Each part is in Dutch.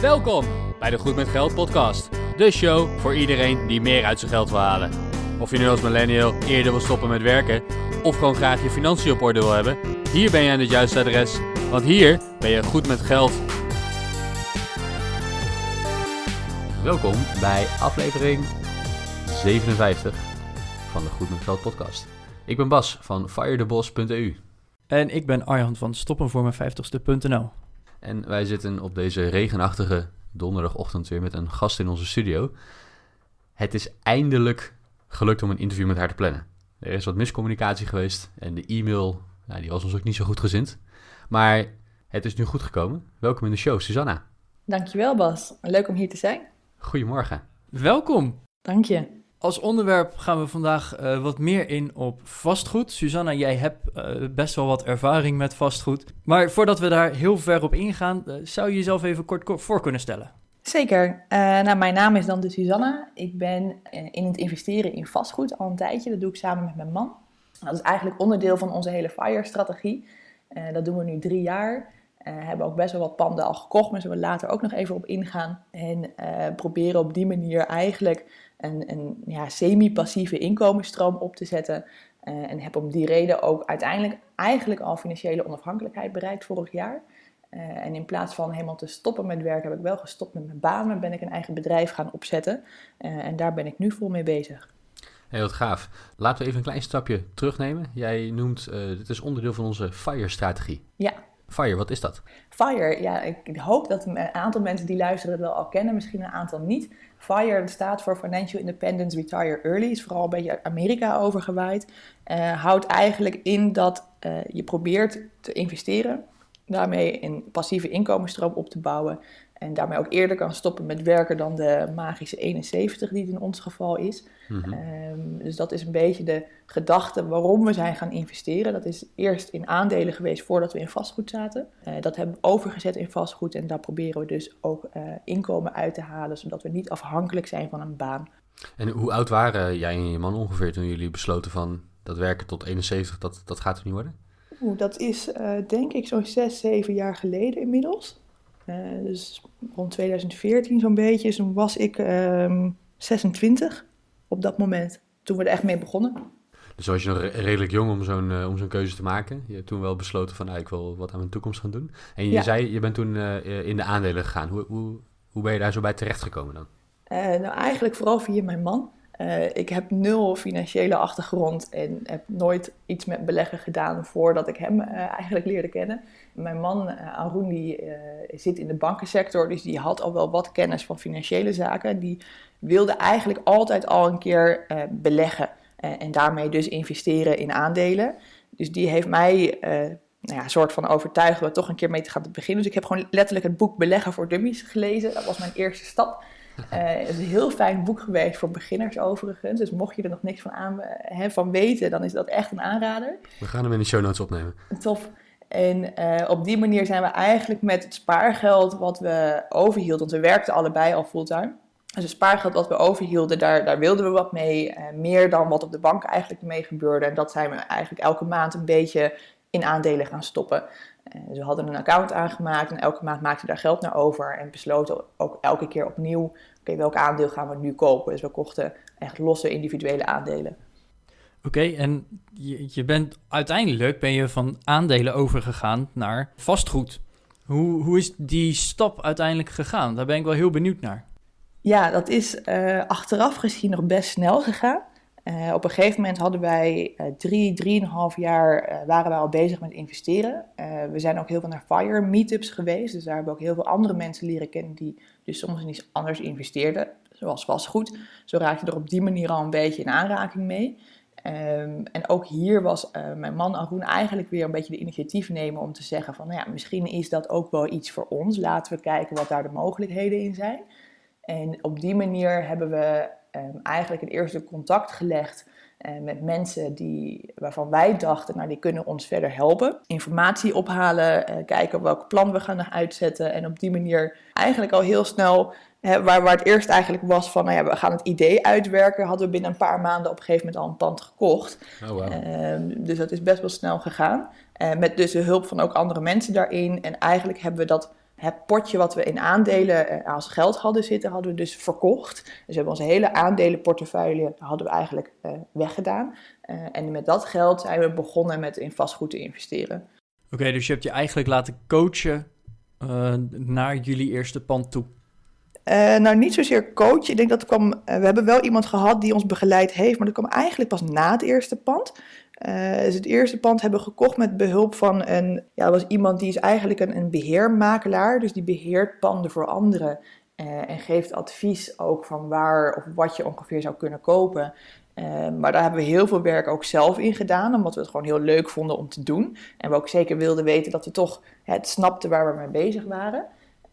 Welkom bij de Goed met Geld podcast. De show voor iedereen die meer uit zijn geld wil halen. Of je nu als millennial eerder wil stoppen met werken of gewoon graag je financiën op orde wil hebben, hier ben je aan het juiste adres, want hier ben je goed met geld. Welkom bij aflevering 57 van de Goed met Geld podcast. Ik ben Bas van firetheboss.eu. En ik ben Arjan van stoppenvoormijn50ste.nl. En wij zitten op deze regenachtige donderdagochtend weer met een gast in onze studio. Het is eindelijk gelukt om een interview met haar te plannen. Er is wat miscommunicatie geweest en de e-mail nou, die was ons ook niet zo goed gezind. Maar het is nu goed gekomen. Welkom in de show, Susanna. Dankjewel Bas, leuk om hier te zijn. Goedemorgen. Welkom. Dank je. Als onderwerp gaan we vandaag uh, wat meer in op vastgoed. Susanna, jij hebt uh, best wel wat ervaring met vastgoed. Maar voordat we daar heel ver op ingaan, uh, zou je jezelf even kort voor kunnen stellen? Zeker. nou, mijn naam is dan de Susanna. Ik ben in het investeren in vastgoed al een tijdje. Dat doe ik samen met mijn man. Dat is eigenlijk onderdeel van onze hele FIRE-strategie. dat doen we nu drie jaar. Uh, hebben ook best wel wat panden al gekocht, maar zullen we later ook nog even op ingaan. En proberen op die manier eigenlijk een, een ja, semi-passieve inkomensstroom op te zetten. Uh, en heb om die reden ook uiteindelijk eigenlijk al financiële onafhankelijkheid bereikt vorig jaar. en in plaats van helemaal te stoppen met werken, heb ik wel gestopt met mijn baan, maar ben ik een eigen bedrijf gaan opzetten. en daar ben ik nu vol mee bezig. Heel wat gaaf. Laten we even een klein stapje terugnemen. Jij noemt, dit is onderdeel van onze FIRE-strategie. Ja, FIRE, wat is dat? FIRE, ja, ik hoop dat een aantal mensen die luisteren het wel al kennen, misschien een aantal niet. FIRE staat voor Financial Independence Retire Early, is vooral een beetje Amerika overgewaaid. Uh, houdt eigenlijk in dat uh, je probeert te investeren, daarmee een passieve inkomensstroom op te bouwen en daarmee ook eerder kan stoppen met werken dan de magische 71 die het in ons geval is. Mm dus dat is een beetje de gedachte waarom we zijn gaan investeren. Dat is eerst in aandelen geweest voordat we in vastgoed zaten. Uh, dat hebben we overgezet in vastgoed en daar proberen we dus ook uh, inkomen uit te halen, zodat we niet afhankelijk zijn van een baan. En hoe oud waren jij en je man ongeveer toen jullie besloten van dat werken tot 71, dat, dat gaat er niet worden? Oeh, dat is uh, denk ik zo'n 6, 7 jaar geleden inmiddels. Uh, dus rond 2014 zo'n beetje. toen was ik um, 26 op dat moment, toen we er echt mee begonnen. Dus was je nog redelijk jong om zo'n uh, om zo'n keuze te maken? Je hebt toen wel besloten van, ah, ik wil wat aan mijn toekomst gaan doen. En je ja. zei, je bent toen uh, in de aandelen gegaan. Hoe, hoe, hoe ben je daar zo bij terechtgekomen dan? Uh, nou, eigenlijk vooral via mijn man. Ik heb nul financiële achtergrond en heb nooit iets met beleggen gedaan voordat ik hem eigenlijk leerde kennen. Mijn man, uh, Arun, die zit in de bankensector, dus die had al wel wat kennis van financiële zaken. Die wilde eigenlijk altijd al een keer beleggen en daarmee dus investeren in aandelen. Dus die heeft mij nou ja, een soort van overtuigd om toch een keer mee te gaan beginnen. Dus ik heb gewoon letterlijk het boek Beleggen voor Dummies gelezen. Dat was mijn eerste stap. Het is een heel fijn boek geweest voor beginners overigens. Dus mocht je er nog niks van, aan, van weten, dan is dat echt een aanrader. We gaan hem in de show notes opnemen. Tof. En uh, op die manier zijn we eigenlijk met het spaargeld wat we overhielden, want we werkten allebei al fulltime. Dus het spaargeld wat we overhielden, daar, daar wilden we wat mee. Uh, meer dan wat op de bank eigenlijk mee gebeurde. En dat zijn we eigenlijk elke maand een beetje in aandelen gaan stoppen. Uh, dus we hadden een account aangemaakt en elke maand maakten we daar geld naar over. En besloten ook elke keer opnieuw, oké, okay, welk aandeel gaan we nu kopen? Dus we kochten echt losse individuele aandelen. Oké, okay, en je, je bent uiteindelijk ben je van aandelen overgegaan naar vastgoed. Hoe, hoe is die stap uiteindelijk gegaan? Daar ben ik wel heel benieuwd naar. Ja, dat is uh, achteraf gezien nog best snel gegaan. Uh, op een gegeven moment hadden wij uh, drie, drieënhalf jaar waren wij al bezig met investeren. we zijn ook heel veel naar FIRE meetups geweest. Dus daar hebben we ook heel veel andere mensen leren kennen die dus soms in iets anders investeerden. Zoals vastgoed. Zo raak je er op die manier al een beetje in aanraking mee. Um, en ook hier was mijn man Arun eigenlijk weer een beetje de initiatief nemen om te zeggen van, nou ja, misschien is dat ook wel iets voor ons. Laten we kijken wat daar de mogelijkheden in zijn. En op die manier hebben we um, eigenlijk het eerste contact gelegd uh, met mensen die, waarvan wij dachten, nou die kunnen ons verder helpen. Informatie ophalen, uh, kijken welk plan we gaan uitzetten. En op die manier eigenlijk al heel snel waar, waar het eerst eigenlijk was van, nou ja, we gaan het idee uitwerken, hadden we binnen een paar maanden op een gegeven moment al een pand gekocht. Oh, wow. uh, dus dat is best wel snel gegaan. Uh, met dus de hulp van ook andere mensen daarin. En eigenlijk hebben we dat Het potje wat we in aandelen als geld hadden zitten, hadden we dus verkocht. Dus we hebben onze hele aandelenportefeuille hadden we eigenlijk weggedaan. en met dat geld zijn we begonnen met in vastgoed te investeren. Oké, dus je hebt je eigenlijk laten coachen naar jullie eerste pand toe. Uh, nou, niet zozeer coach. Ik denk dat kwam. Uh, we hebben wel iemand gehad die ons begeleid heeft, maar dat kwam eigenlijk pas na het eerste pand. Uh, dus het eerste pand hebben gekocht met behulp van een. Ja, was iemand die is eigenlijk een, een beheermakelaar. Dus die beheert panden voor anderen. en geeft advies ook van waar of wat je ongeveer zou kunnen kopen. maar daar hebben we heel veel werk ook zelf in gedaan, omdat we het gewoon heel leuk vonden om te doen. En we ook zeker wilden weten dat we toch het snapten waar we mee bezig waren.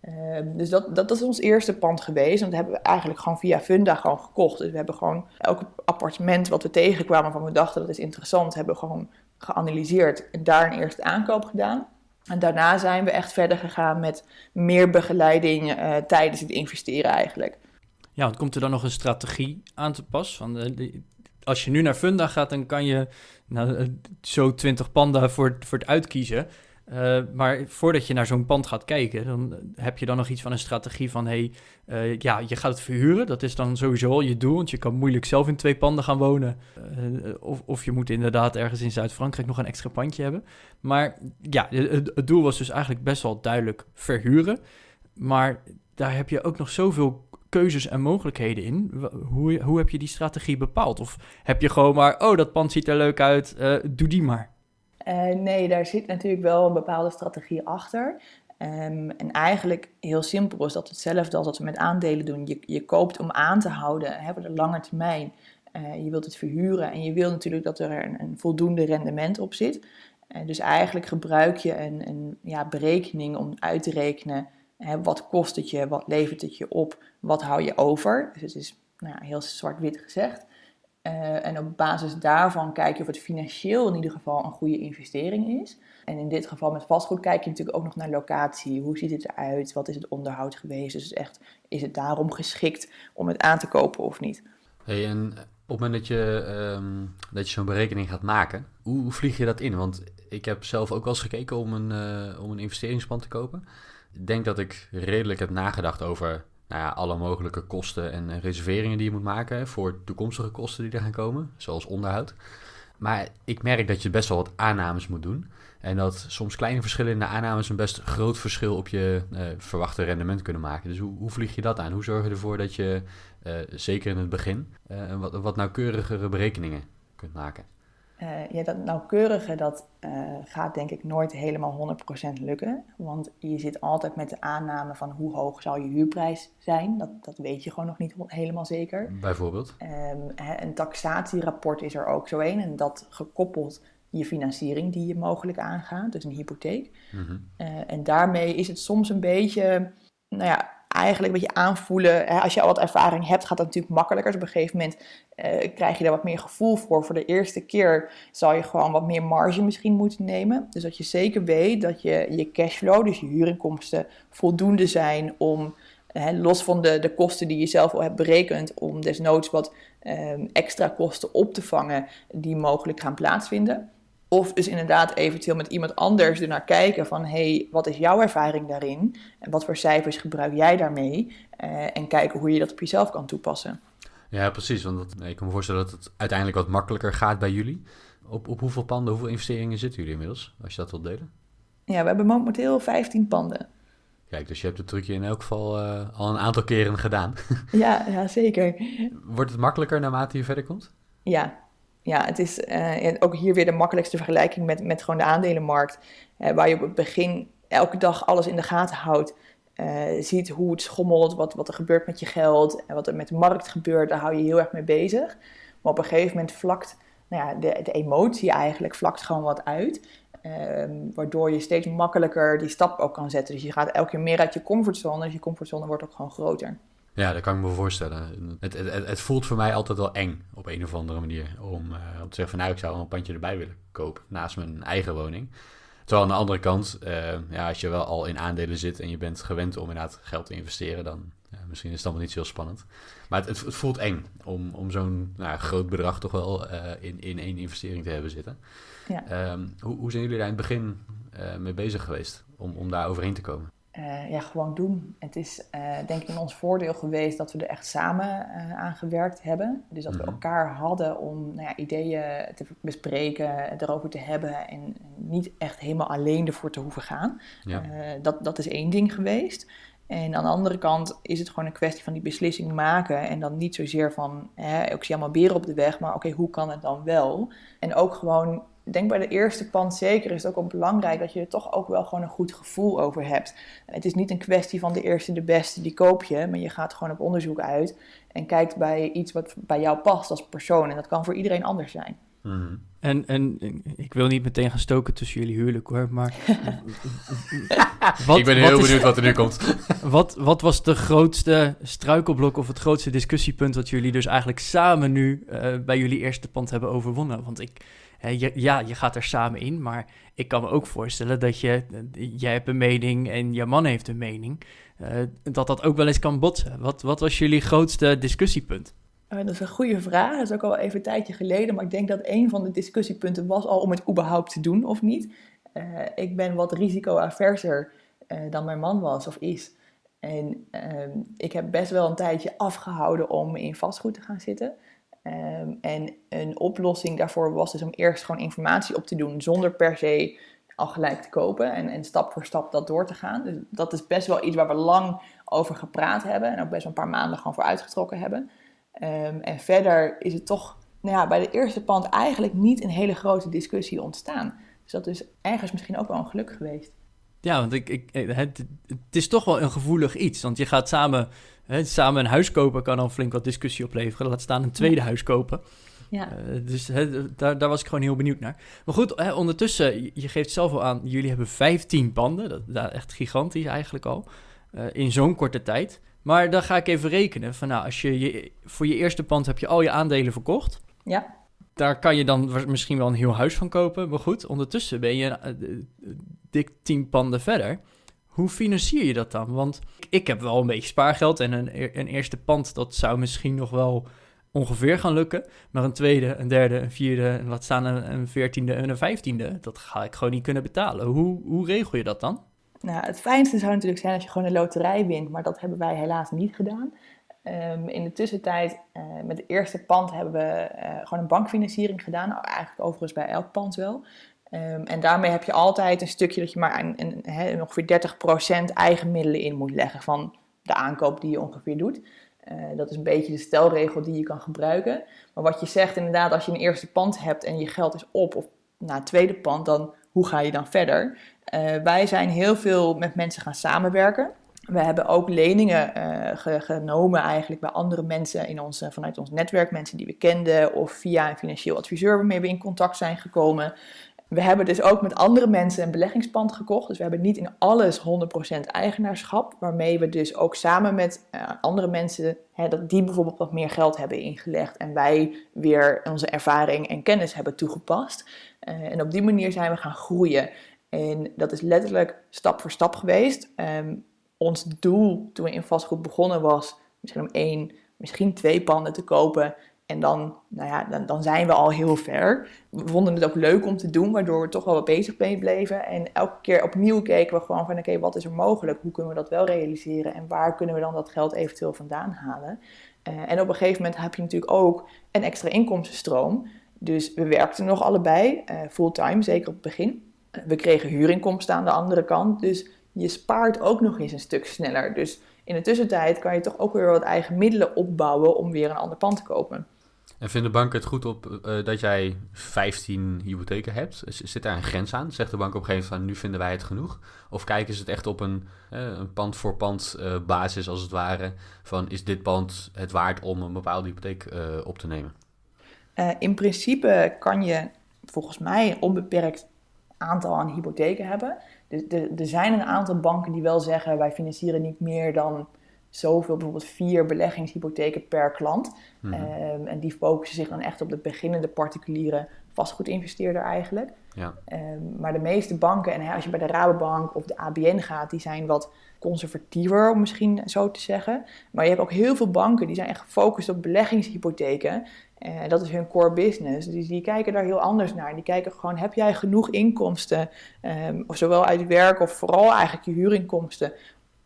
Ehm, dus dat, dat, is ons eerste pand geweest. En dat hebben we eigenlijk gewoon via Funda gewoon gekocht. Dus we hebben gewoon elk appartement wat we tegenkwamen van we dachten dat is interessant, hebben we gewoon geanalyseerd en daar een eerste aankoop gedaan. En daarna zijn we echt verder gegaan met meer begeleiding uh, tijdens het investeren eigenlijk. Ja, want komt er dan nog een strategie aan te pas? Van de, als je nu naar Funda gaat, dan kan je nou, eh, zo 20 panden voor, voor het uitkiezen. Uh, maar voordat je naar zo'n pand gaat kijken, dan heb je dan nog iets van een strategie van: hey, uh, ja, je gaat het verhuren. Dat is dan sowieso al je doel, want je kan moeilijk zelf in twee panden gaan wonen. Uh, of, of je moet inderdaad ergens in Zuid-Frankrijk nog een extra pandje hebben. Maar ja, het, het, doel was dus eigenlijk best wel duidelijk verhuren. Maar daar heb je ook nog zoveel keuzes en mogelijkheden in. Hoe, hoe heb je die strategie bepaald? Of heb je gewoon maar: oh, dat pand ziet er leuk uit, doe die maar. Uh, nee, daar zit natuurlijk wel een bepaalde strategie achter. Um, en eigenlijk heel simpel is dat hetzelfde als wat we met aandelen doen. Je, je koopt om aan te houden, hebben de lange termijn. Uh, je wilt het verhuren en je wil natuurlijk dat er een, voldoende rendement op zit. Uh, dus eigenlijk gebruik je een, een ja, berekening om uit te rekenen wat kost het je, wat levert het je op, wat hou je over. Dus het is nou ja, heel zwart-wit gezegd. Uh, en op basis daarvan kijk je of het financieel in ieder geval een goede investering is. En in dit geval met vastgoed kijk je natuurlijk ook nog naar locatie. Hoe ziet het eruit? Wat is het onderhoud geweest? Dus echt, is het daarom geschikt om het aan te kopen of niet? Hey, en op het moment dat je, um, dat je zo'n berekening gaat maken, hoe, vlieg je dat in? Want ik heb zelf ook wel eens gekeken om een, uh, om een investeringsplan te kopen. Ik denk dat ik redelijk heb nagedacht over nou ja, alle mogelijke kosten en reserveringen die je moet maken voor toekomstige kosten die er gaan komen, zoals onderhoud. Maar ik merk dat je best wel wat aannames moet doen. En dat soms kleine verschillen in de aannames een best groot verschil op je uh, verwachte rendement kunnen maken. Dus hoe, hoe vlieg je dat aan? Hoe zorg je ervoor dat je, uh, zeker in het begin, uh, wat, wat nauwkeurigere berekeningen kunt maken? Uh, ja, dat nauwkeurige, dat uh, gaat denk ik nooit helemaal 100% lukken. Want je zit altijd met de aanname van hoe hoog zou je huurprijs zijn. Dat, dat weet je gewoon nog niet helemaal zeker. Bijvoorbeeld? Um, een taxatierapport is er ook zo een. En dat gekoppeld je financiering die je mogelijk aangaat. Dus een hypotheek. Mm -hmm. uh, en daarmee is het soms een beetje... Nou ja, eigenlijk een beetje aanvoelen. Hè, als je al wat ervaring hebt, gaat dat natuurlijk makkelijker. Dus op een gegeven moment uh, krijg je daar wat meer gevoel voor. Voor de eerste keer zal je gewoon wat meer marge misschien moeten nemen. Dus dat je zeker weet dat je je cashflow, dus je huurinkomsten, voldoende zijn om, los van de, de kosten die je zelf al hebt berekend, om desnoods wat um, extra kosten op te vangen die mogelijk gaan plaatsvinden. Of dus inderdaad eventueel met iemand anders ernaar kijken van... hey, wat is jouw ervaring daarin? En wat voor cijfers gebruik jij daarmee? Uh, en kijken hoe je dat op jezelf kan toepassen. Ja, precies. Want dat, ik kan me voorstellen dat het uiteindelijk wat makkelijker gaat bij jullie. Op, op hoeveel panden, hoeveel investeringen zitten jullie inmiddels? Als je dat wilt delen. Ja, we hebben momenteel 15 panden. Kijk, dus je hebt het trucje in elk geval uh, al een aantal keren gedaan. ja, ja, zeker. Wordt het makkelijker naarmate je verder komt? Ja, ja, het is uh, ook hier weer de makkelijkste vergelijking met, met gewoon de aandelenmarkt. Uh, waar je op het begin elke dag alles in de gaten houdt. Uh, ziet hoe het schommelt, wat, wat er gebeurt met je geld en wat er met de markt gebeurt. Daar hou je heel erg mee bezig. Maar op een gegeven moment vlakt nou ja, de, de emotie eigenlijk vlakt gewoon wat uit. Ehm, waardoor je steeds makkelijker die stap ook kan zetten. Dus je gaat elke keer meer uit je comfortzone. Dus je comfortzone wordt ook gewoon groter. Ja, dat kan ik me voorstellen. Het, het, het, voelt voor mij altijd wel eng op een of andere manier. Om, uh, om te zeggen van nou, ik zou wel een pandje erbij willen kopen naast mijn eigen woning. Terwijl aan de andere kant, uh, ja, als je wel al in aandelen zit en je bent gewend om inderdaad geld te investeren, dan ja, misschien is het allemaal niet zo spannend. Maar het, het, voelt eng om, om zo'n nou, groot bedrag toch wel uh, in, in één investering te hebben zitten. Ja. Um, hoe, hoe zijn jullie daar in het begin mee bezig geweest om, om daar overheen te komen? Uh, ja, gewoon doen. Het is uh, denk ik in ons voordeel geweest dat we er echt samen uh, aan gewerkt hebben. Dus dat we Mhm. elkaar hadden om nou ja, ideeën te bespreken, erover te hebben en niet echt helemaal alleen ervoor te hoeven gaan. Ja. dat, dat is één ding geweest. En aan de andere kant is het gewoon een kwestie van die beslissing maken. En dan niet zozeer van, hè, ik zie allemaal beren op de weg, maar oké, hoe kan het dan wel? En ook gewoon, denk bij de eerste pand zeker is het ook wel belangrijk dat je er toch ook wel gewoon een goed gevoel over hebt. Het is niet een kwestie van de eerste, de beste, die koop je. Maar je gaat gewoon op onderzoek uit en kijkt bij iets wat bij jou past als persoon. En dat kan voor iedereen anders zijn. Mhm. En, en ik wil niet meteen gaan stoken tussen jullie huwelijk hoor, maar... Wat- ik ben wat heel is- benieuwd wat er nu komt. Wat, wat was de grootste struikelblok of het grootste discussiepunt wat jullie dus eigenlijk samen nu eh, bij jullie eerste pand hebben overwonnen? Want ik, je, ja, je gaat er samen in, maar ik kan me ook voorstellen dat je, jij hebt een mening en je man heeft een mening, eh, dat dat ook wel eens kan botsen. Wat, wat was jullie grootste discussiepunt? Eh, dat is een goede vraag. Dat is ook al even een tijdje geleden. Maar ik denk dat een van de discussiepunten was al om het überhaupt te doen of niet. Eh, ik ben wat risicoaverser eh dan mijn man was of is. En ehm, ik heb best wel een tijdje afgehouden om in vastgoed te gaan zitten. Ehm, en een oplossing daarvoor was dus om eerst gewoon informatie op te doen zonder per se al gelijk te kopen en, en stap voor stap dat door te gaan. Dus dat is best wel iets waar we lang over gepraat hebben en ook best wel een paar maanden gewoon voor uitgetrokken hebben. Ehm, en verder is het toch nou ja, bij de eerste pand eigenlijk niet een hele grote discussie ontstaan. Dus dat is ergens misschien ook wel een geluk geweest. Ja, want ik, ik, eh, het, het is toch wel een gevoelig iets. Want je gaat samen, hè, samen een huis kopen, kan al flink wat discussie opleveren. Laat staan een tweede huis kopen. Ja. Eh, dus hè, daar, daar was ik gewoon heel benieuwd naar. Maar goed, hè, ondertussen, je, geeft zelf al aan, jullie hebben 15 panden. Dat, dat echt gigantisch eigenlijk al. eh, in zo'n korte tijd. Maar dan ga ik even rekenen. Van, nou, als je, je voor je eerste pand heb je al je aandelen verkocht. Ja. Daar kan je dan misschien wel een heel huis van kopen. Maar goed, ondertussen ben je eh, eh, dik 10 panden verder. Hoe financier je dat dan? Want ik heb wel een beetje spaargeld en een, e- een eerste pand, dat zou misschien nog wel ongeveer gaan lukken. Maar een tweede, een derde, een vierde, en laat staan een, een veertiende en een vijftiende, dat ga ik gewoon niet kunnen betalen. Hoe, hoe regel je dat dan? Nou, het fijnste zou natuurlijk zijn als je gewoon een loterij wint, maar dat hebben wij helaas niet gedaan. Ehm, in de tussentijd, eh, met het eerste pand, hebben we eh, gewoon een bankfinanciering gedaan. Nou, eigenlijk overigens bij elk pand wel. Ehm, en daarmee heb je altijd een stukje dat je maar een, een, ongeveer 30% eigen middelen in moet leggen van de aankoop die je ongeveer doet. Eh, dat is een beetje de stelregel die je kan gebruiken. Maar wat je zegt inderdaad, als je een eerste pand hebt en je geld is op, of na het tweede pand, dan hoe ga je dan verder? Eh, wij zijn heel veel met mensen gaan samenwerken. We hebben ook leningen eh, ge- genomen eigenlijk bij andere mensen in ons, vanuit ons netwerk. Mensen die we kenden of via een financieel adviseur waarmee we in contact zijn gekomen. We hebben dus ook met andere mensen een beleggingspand gekocht. Dus we hebben niet in alles 100% eigenaarschap. Waarmee we dus ook samen met eh, andere mensen, hè, dat die bijvoorbeeld wat meer geld hebben ingelegd. En wij weer onze ervaring en kennis hebben toegepast. Eh, en op die manier zijn we gaan groeien. En dat is letterlijk stap voor stap geweest. Ehm, ons doel toen we in vastgoed begonnen was misschien om één, misschien twee panden te kopen. En dan, nou ja, dan, dan zijn we al heel ver. We vonden het ook leuk om te doen, waardoor we toch wel wat bezig bleven. En elke keer opnieuw keken we gewoon van, oké, wat is er mogelijk? Hoe kunnen we dat wel realiseren? En waar kunnen we dan dat geld eventueel vandaan halen? Eh, en op een gegeven moment heb je natuurlijk ook een extra inkomstenstroom. Dus we werkten nog allebei, eh, fulltime, zeker op het begin. Eh, We kregen huurinkomsten aan de andere kant. Dus je spaart ook nog eens een stuk sneller. Dus in de tussentijd kan je toch ook weer wat eigen middelen opbouwen om weer een ander pand te kopen. En vinden banken het goed op eh, dat jij 15 hypotheken hebt? Zit daar een grens aan? Zegt de bank op een gegeven moment nu vinden wij het genoeg? Of kijken ze het echt op een, eh, een pand voor pand basis als het ware? Van is dit pand het waard om een bepaalde hypotheek eh, op te nemen? In principe kan je volgens mij een onbeperkt aantal aan hypotheken hebben. Er zijn een aantal banken die wel zeggen wij financieren niet meer dan zoveel, bijvoorbeeld vier beleggingshypotheken per klant. Mhm. Ehm, en die focussen zich dan echt op de beginnende particuliere vastgoedinvesteerder eigenlijk. Ja. Ehm, maar de meeste banken, en als je bij de Rabobank of de ABN gaat, die zijn wat conservatiever, om misschien zo te zeggen. Maar je hebt ook heel veel banken die zijn echt gefocust op beleggingshypotheken. Uh, dat is hun core business. Dus die kijken daar heel anders naar. Die kijken gewoon, heb jij genoeg inkomsten, um, zowel uit werk of vooral eigenlijk je huurinkomsten,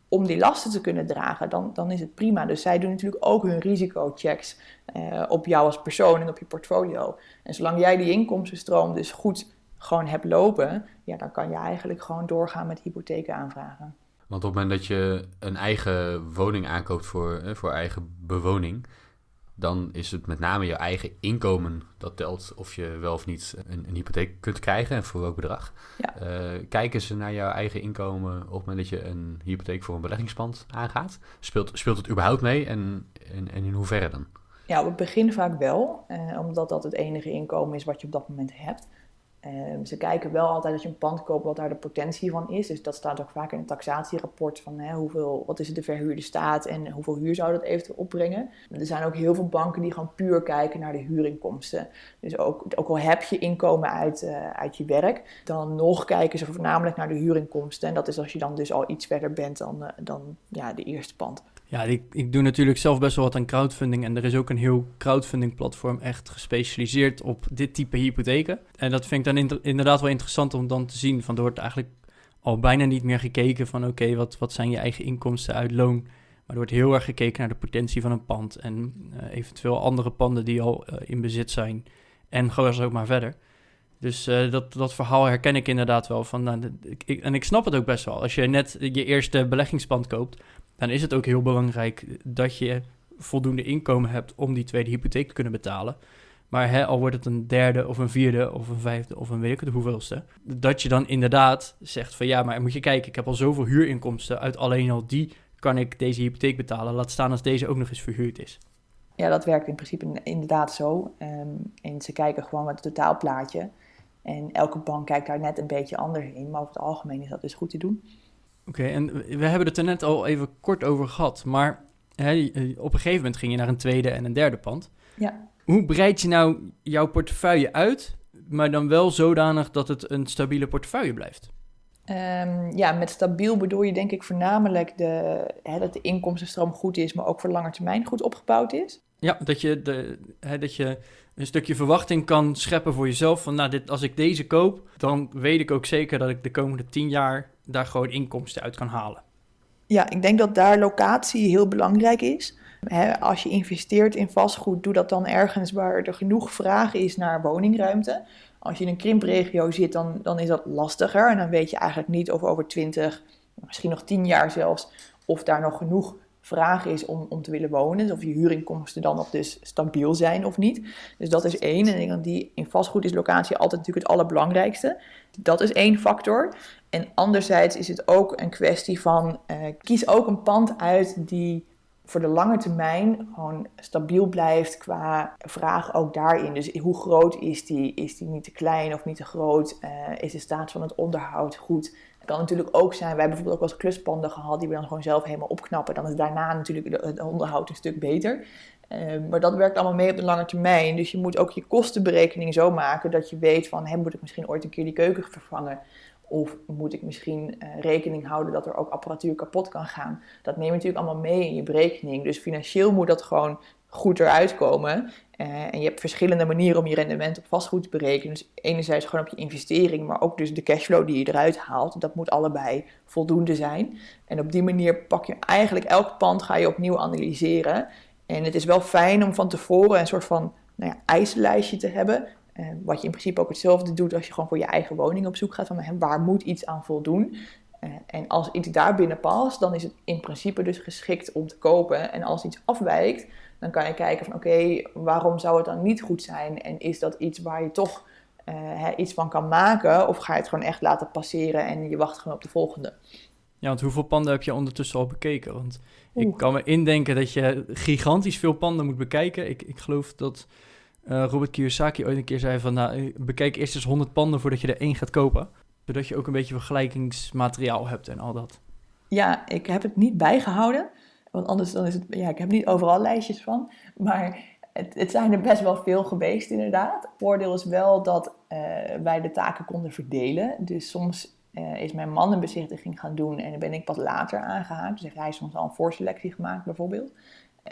om die lasten te kunnen dragen, dan, dan is het prima. Dus zij doen natuurlijk ook hun risicochecks uh, op jou als persoon en op je portfolio. En zolang jij die inkomstenstroom dus goed gewoon hebt lopen, ja, dan kan je eigenlijk gewoon doorgaan met hypotheken aanvragen. Want op het moment dat je een eigen woning aankoopt voor, voor eigen bewoning, dan is het met name je eigen inkomen dat telt of je wel of niet een, een hypotheek kunt krijgen en voor welk bedrag. Ja. Uh, kijken ze naar jouw eigen inkomen op het moment dat je een hypotheek voor een beleggingspand aangaat? Speelt, speelt het überhaupt mee en, en, en in hoeverre dan? Ja, op het begin vaak wel, eh, omdat dat het enige inkomen is wat je op dat moment hebt. Um, ze kijken wel altijd dat je een pand koopt wat daar de potentie van is. Dus dat staat ook vaak in het taxatierapport van hè, hoeveel, wat is de verhuurde staat en hoeveel huur zou dat eventueel opbrengen. Er zijn ook heel veel banken die gewoon puur kijken naar de huurinkomsten. Dus ook, ook al heb je inkomen uit, uh, uit je werk, dan nog kijken ze voornamelijk naar de huurinkomsten. En dat is als je dan dus al iets verder bent dan, uh, dan ja, de eerste pand. Ja, ik, ik doe natuurlijk zelf best wel wat aan crowdfunding. En er is ook een heel crowdfunding platform echt gespecialiseerd op dit type hypotheken. En dat vind ik dan inderdaad wel interessant om dan te zien. Van er wordt eigenlijk al bijna niet meer gekeken van oké, wat, wat zijn je eigen inkomsten uit loon. Maar er wordt heel erg gekeken naar de potentie van een pand. En uh, eventueel andere panden die al uh, in bezit zijn. En gewoon zo maar verder. Dus uh, dat, dat verhaal herken ik inderdaad wel. Van, nou, ik, en ik snap het ook best wel. Als je net je eerste beleggingspand koopt, dan is het ook heel belangrijk dat je voldoende inkomen hebt om die tweede hypotheek te kunnen betalen. Maar hè, al wordt het een derde of een vierde of een vijfde of een weet ik het hoeveelste. Dat je dan inderdaad zegt van ja, maar moet je kijken, ik heb al zoveel huurinkomsten. Uit alleen al die kan ik deze hypotheek betalen. Laat staan als deze ook nog eens verhuurd is. Ja, dat werkt in principe inderdaad zo. Um, en ze kijken gewoon het totaalplaatje. En elke bank kijkt daar net een beetje anders in. Maar over het algemeen is dat dus goed te doen. Oké, okay, en we hebben het er net al even kort over gehad. Maar hè, op een gegeven moment ging je naar een tweede en een derde pand. Ja. Hoe breid je nou jouw portefeuille uit, maar dan wel zodanig dat het een stabiele portefeuille blijft? Um, ja, met stabiel bedoel je denk ik voornamelijk de, hè, dat de inkomstenstroom goed is, maar ook voor lange termijn goed opgebouwd is. Ja, dat je, de, hè, dat je een stukje verwachting kan scheppen voor jezelf. Van nou, dit, als ik deze koop, dan weet ik ook zeker dat ik de komende tien jaar daar gewoon inkomsten uit kan halen. Ja, ik denk dat daar locatie heel belangrijk is. Als je investeert in vastgoed, doe dat dan ergens waar er genoeg vraag is naar woningruimte. Als je in een krimpregio zit, dan, dan is dat lastiger. En dan weet je eigenlijk niet of over 20, misschien nog 10 jaar zelfs, of daar nog genoeg vraag is om, om te willen wonen. Dus of je huurinkomsten dan nog dus stabiel zijn of niet. Dus dat is één. En ik denk die in vastgoed is locatie altijd natuurlijk het allerbelangrijkste. Dat is één factor. En anderzijds is het ook een kwestie van uh, kies ook een pand uit die voor de lange termijn gewoon stabiel blijft qua vraag ook daarin. Dus hoe groot is die? Is die niet te klein of niet te groot? Uh, is de staat van het onderhoud goed? Kan natuurlijk ook zijn, wij hebben bijvoorbeeld ook wel kluspanden gehad die we dan gewoon zelf helemaal opknappen. Dan is daarna natuurlijk het onderhoud een stuk beter. Uh, maar dat werkt allemaal mee op de lange termijn. Dus je moet ook je kostenberekening zo maken dat je weet van, hè, moet ik misschien ooit een keer die keuken vervangen? Of moet ik misschien uh, rekening houden dat er ook apparatuur kapot kan gaan? Dat neem je natuurlijk allemaal mee in je berekening. Dus financieel moet dat gewoon goed eruit komen. Uh, en je hebt verschillende manieren om je rendement op vastgoed te berekenen. Dus enerzijds gewoon op je investering, maar ook dus de cashflow die je eruit haalt. Dat moet allebei voldoende zijn. En op die manier pak je eigenlijk elk pand ga je opnieuw analyseren. En het is wel fijn om van tevoren een soort van nou ja, eisenlijstje te hebben. Uh, wat je in principe ook hetzelfde doet als je gewoon voor je eigen woning op zoek gaat. Van waar moet iets aan voldoen? Uh, en als iets daar binnen past, dan is het in principe dus geschikt om te kopen. En als iets afwijkt, dan kan je kijken van oké, okay, waarom zou het dan niet goed zijn? En is dat iets waar je toch uh, hè, iets van kan maken? Of ga je het gewoon echt laten passeren en je wacht gewoon op de volgende? Ja, want hoeveel panden heb je ondertussen al bekeken? Want Oeh. ik kan me indenken dat je gigantisch veel panden moet bekijken. Ik, ik geloof dat uh, Robert Kiyosaki ooit een keer zei van... Nou, bekijk eerst eens 100 panden voordat je er één gaat kopen. Zodat je ook een beetje vergelijkingsmateriaal hebt en al dat. Ja, ik heb het niet bijgehouden. Want anders dan is het, ja, ik heb niet overal lijstjes van, maar het, het zijn er best wel veel geweest inderdaad. Voordeel is wel dat uh, wij de taken konden verdelen. Dus soms uh, is mijn man een bezichtiging gaan doen en dan ben ik pas later aangehaakt. Dus hij soms al een voorselectie gemaakt bijvoorbeeld.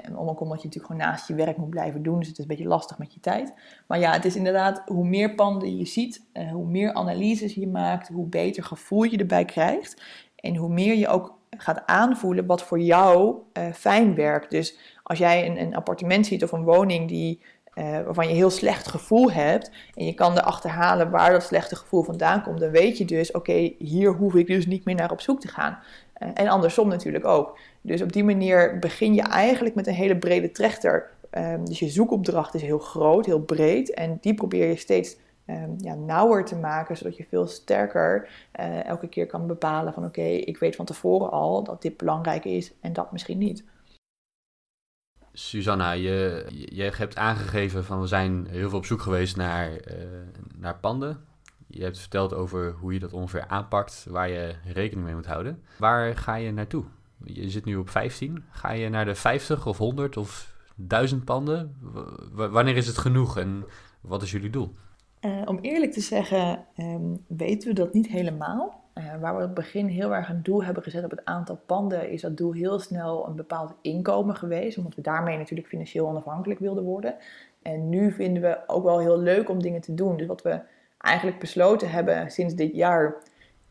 Um, omdat je natuurlijk gewoon naast je werk moet blijven doen. Dus het is een beetje lastig met je tijd. Maar ja, het is inderdaad, hoe meer panden je ziet, uh, hoe meer analyses je maakt, hoe beter gevoel je erbij krijgt. En hoe meer je ook gaat aanvoelen wat voor jou uh, fijn werkt. Dus als jij een, een, appartement ziet of een woning die, uh, waarvan je heel slecht gevoel hebt en je kan erachter halen waar dat slechte gevoel vandaan komt, dan weet je dus, oké, hier hoef ik dus niet meer naar op zoek te gaan. En andersom natuurlijk ook. Dus op die manier begin je eigenlijk met een hele brede trechter. Um, dus je zoekopdracht is heel groot, heel breed en die probeer je steeds um, ja, nauwer te maken, zodat je veel sterker uh, elke keer kan bepalen van oké, ik weet van tevoren al dat dit belangrijk is en dat misschien niet. Susanna, je, je hebt aangegeven van we zijn heel veel op zoek geweest naar, uh, naar panden. Je hebt verteld over hoe je dat ongeveer aanpakt, waar je rekening mee moet houden. Waar ga je naartoe? Je zit nu op 15. Ga je naar de 50 of 100 of 1000 panden? Wanneer is het genoeg en wat is jullie doel? Uh, om eerlijk te zeggen, um, weten we dat niet helemaal. Uh, waar we op het begin heel erg een doel hebben gezet op het aantal panden, is dat doel heel snel een bepaald inkomen geweest, omdat we daarmee natuurlijk financieel onafhankelijk wilden worden. En nu vinden we ook wel heel leuk om dingen te doen. Dus wat we eigenlijk besloten hebben sinds dit jaar,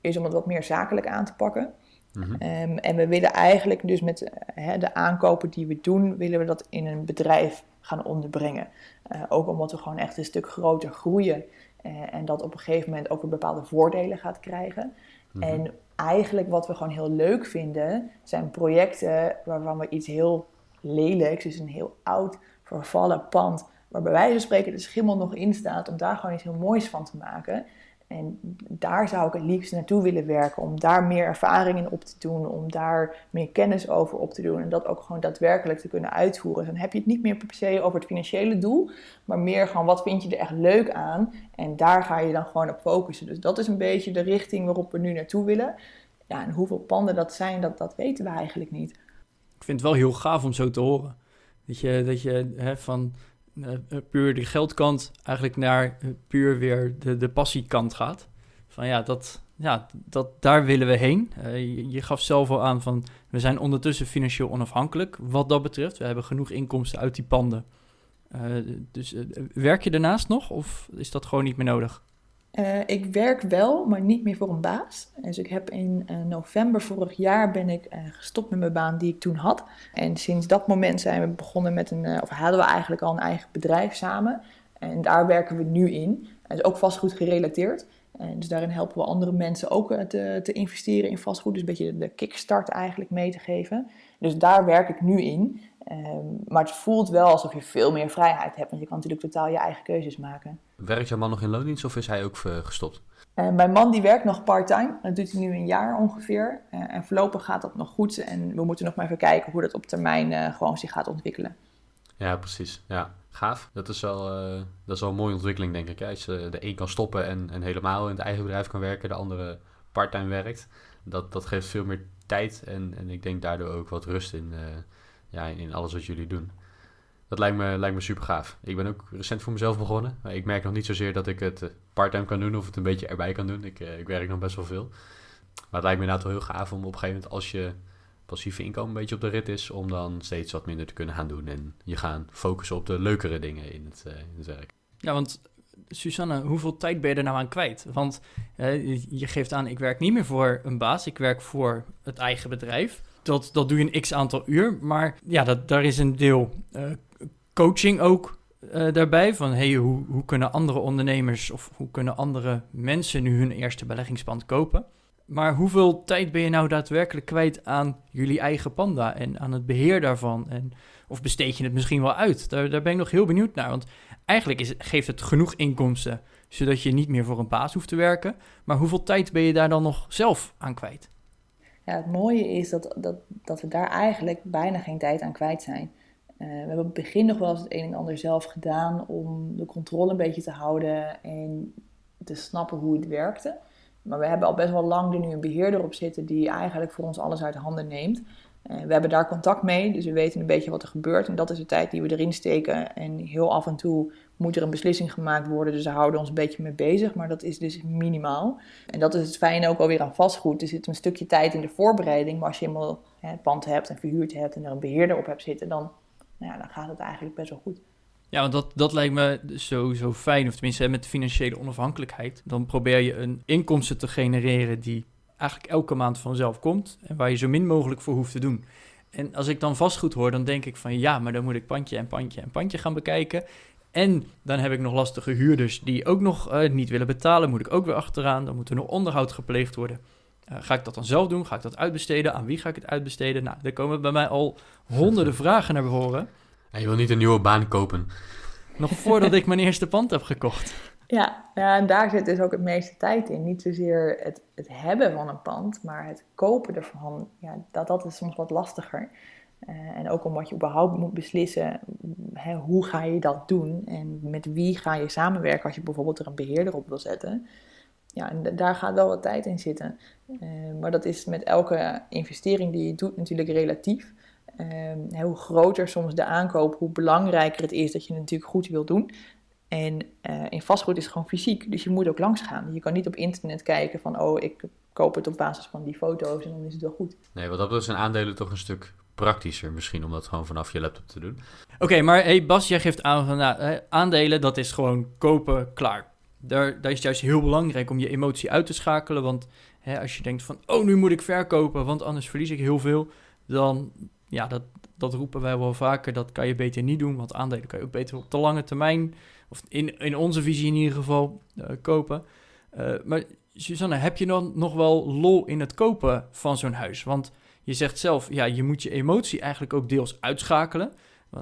is om het wat meer zakelijk aan te pakken. Mm-hmm. Um, en we willen eigenlijk dus met uh, de aankopen die we doen, willen we dat in een bedrijf gaan onderbrengen. Uh, ook omdat we gewoon echt een stuk groter groeien uh, en dat op een gegeven moment ook weer bepaalde voordelen gaat krijgen. Mm-hmm. En eigenlijk wat we gewoon heel leuk vinden, zijn projecten waarvan we iets heel lelijks, dus een heel oud, vervallen pand, waar bij wijze van spreken de schimmel nog in staat, om daar gewoon iets heel moois van te maken. En daar zou ik het liefst naartoe willen werken, om daar meer ervaring in op te doen, om daar meer kennis over op te doen en dat ook gewoon daadwerkelijk te kunnen uitvoeren. Dus dan heb je het niet meer per se over het financiële doel, maar meer gewoon wat vind je er echt leuk aan en daar ga je dan gewoon op focussen. Dus dat is een beetje de richting waarop we nu naartoe willen. Ja, en hoeveel panden dat zijn, dat, dat weten we eigenlijk niet. Ik vind het wel heel gaaf om zo te horen. Dat je, dat je hè, van puur de geldkant eigenlijk naar uh, puur weer de, de passiekant gaat. Van ja, dat, ja dat, daar willen we heen. Je, gaf zelf al aan van we zijn ondertussen financieel onafhankelijk wat dat betreft. We hebben genoeg inkomsten uit die panden. dus werk je daarnaast nog of is dat gewoon niet meer nodig? Uh, ik werk wel, maar niet meer voor een baas. Dus ik heb in uh, november vorig jaar ben ik uh, gestopt met mijn baan die ik toen had. En sinds dat moment zijn we begonnen met een, of hadden we eigenlijk al een eigen bedrijf samen. En daar werken we nu in. Dat is ook vastgoed gerelateerd. En dus daarin helpen we andere mensen ook te, te investeren in vastgoed. Dus een beetje de kickstart eigenlijk mee te geven. Dus daar werk ik nu in. Um, maar het voelt wel alsof je veel meer vrijheid hebt. Want je kan natuurlijk totaal je eigen keuzes maken. Werkt jouw man nog in loondienst of is hij ook uh, gestopt? Uh, mijn man die werkt nog part-time. Dat doet hij nu een jaar ongeveer. Uh, en voorlopig gaat dat nog goed. En we moeten nog maar even kijken hoe dat op termijn gewoon zich gaat ontwikkelen. Ja, precies. Ja, gaaf. Dat is wel, dat is wel een mooie ontwikkeling, denk ik. Als je de een kan stoppen en, en helemaal in het eigen bedrijf kan werken, de andere part-time werkt. Dat, dat geeft veel meer tijd en, en ik denk daardoor ook wat rust in, ja, in alles wat jullie doen. Dat lijkt me, lijkt me super gaaf. Ik ben ook recent voor mezelf begonnen. Ik merk nog niet zozeer dat ik het eh, parttime kan doen of het een beetje erbij kan doen. Ik, uh, ik werk nog best wel veel. Maar het lijkt me inderdaad wel heel gaaf om op een gegeven moment, als je passieve inkomen een beetje op de rit is, om dan steeds wat minder te kunnen gaan doen. En je gaan focussen op de leukere dingen in het, uh, in het werk. Ja, want Susanne, hoeveel tijd ben je er nou aan kwijt? Want je geeft aan, ik werk niet meer voor een baas, ik werk voor het eigen bedrijf dat, dat doe je een x aantal uur. Maar ja, dat, daar is een deel uh, coaching ook uh, daarbij. Van hey, hoe, hoe kunnen andere ondernemers of hoe kunnen andere mensen nu hun eerste beleggingspand kopen? Maar hoeveel tijd ben je nou daadwerkelijk kwijt aan jullie eigen panda en aan het beheer daarvan? En, of besteed je het misschien wel uit? Daar, daar ben ik nog heel benieuwd naar. Want eigenlijk is, geeft het genoeg inkomsten, zodat je niet meer voor een baas hoeft te werken. Maar hoeveel tijd ben je daar dan nog zelf aan kwijt? Het mooie is dat, dat, dat we daar eigenlijk bijna geen tijd aan kwijt zijn. Uh, we hebben op het begin nog wel eens het een en ander zelf gedaan om de controle een beetje te houden en te snappen hoe het werkte. Maar we hebben al best wel lang er nu een beheerder op zitten die eigenlijk voor ons alles uit handen neemt. Uh, we hebben daar contact mee, dus we weten een beetje wat er gebeurt. En dat is de tijd die we erin steken. En heel af en toe moet er een beslissing gemaakt worden. Dus we houden ons een beetje mee bezig, maar dat is dus minimaal. En dat is het fijne ook alweer aan vastgoed. Er zit een stukje tijd in de voorbereiding. Maar als je eenmaal het pand hebt en verhuurd hebt en er een beheerder op hebt zitten, dan, nou ja, dan gaat het eigenlijk best wel goed. Ja, want dat, dat lijkt me zo, fijn, of tenminste met financiële onafhankelijkheid. Dan probeer je een inkomsten te genereren die eigenlijk elke maand vanzelf komt en waar je zo min mogelijk voor hoeft te doen. En als ik dan vastgoed hoor, dan denk ik van ja, maar dan moet ik pandje en pandje en pandje gaan bekijken. En dan heb ik nog lastige huurders die ook nog uh, niet willen betalen. Moet ik ook weer achteraan. Dan moet er nog onderhoud gepleegd worden. Uh, ga ik dat dan zelf doen? Ga ik dat uitbesteden? Aan wie ga ik het uitbesteden? Nou, er komen bij mij al honderden vragen naar behoren. En je wil niet een nieuwe baan kopen. Nog voordat ik mijn eerste pand heb gekocht. Ja, ja, en daar zit dus ook het meeste tijd in. Niet zozeer het, het hebben van een pand, maar het kopen ervan. Ja, dat, dat is soms wat lastiger. Uh, en ook omdat je überhaupt moet beslissen, hè, hoe ga je dat doen? En met wie ga je samenwerken als je bijvoorbeeld er een beheerder op wil zetten? Ja, en daar gaat wel wat tijd in zitten. Uh, maar dat is met elke investering die je doet natuurlijk relatief. Uh, hoe groter soms de aankoop, hoe belangrijker het is dat je het natuurlijk goed wil doen. En uh, in vastgoed is het gewoon fysiek, dus je moet ook langs gaan. Je kan niet op internet kijken van, oh, ik koop het op basis van die foto's en dan is het wel goed. Nee, wat dat zijn aandelen toch een stuk praktischer misschien om dat gewoon vanaf je laptop te doen. Oké, maar hey Bas, jij geeft aan van nou, aandelen, dat is gewoon kopen, klaar. Daar, daar is juist heel belangrijk om je emotie uit te schakelen, want hè, als je denkt van, oh, nu moet ik verkopen, want anders verlies ik heel veel, dan, ja, dat, dat roepen wij wel vaker, dat kan je beter niet doen, want aandelen kan je ook beter op de lange termijn, of in, in onze visie in ieder geval, uh, kopen. Uh, maar Susanne, heb je dan nog wel lol in het kopen van zo'n huis? Want je zegt zelf, ja, je moet je emotie eigenlijk ook deels uitschakelen.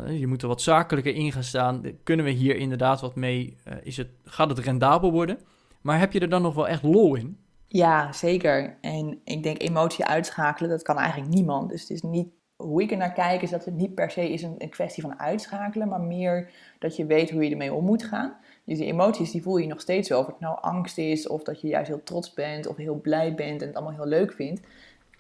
Je moet er wat zakelijker in gaan staan. Kunnen we hier inderdaad wat mee? Uh, is het, gaat het rendabel worden? Maar heb je er dan nog wel echt lol in? Ja, zeker. En ik denk emotie uitschakelen, dat kan eigenlijk niemand. Dus het is niet hoe ik er naar kijk, is dat het niet per se is een, een kwestie van uitschakelen, maar meer dat je weet hoe je ermee om moet gaan. Dus die emoties die voel je nog steeds wel. Of het nou angst is, of dat je juist heel trots bent, of heel blij bent en het allemaal heel leuk vindt.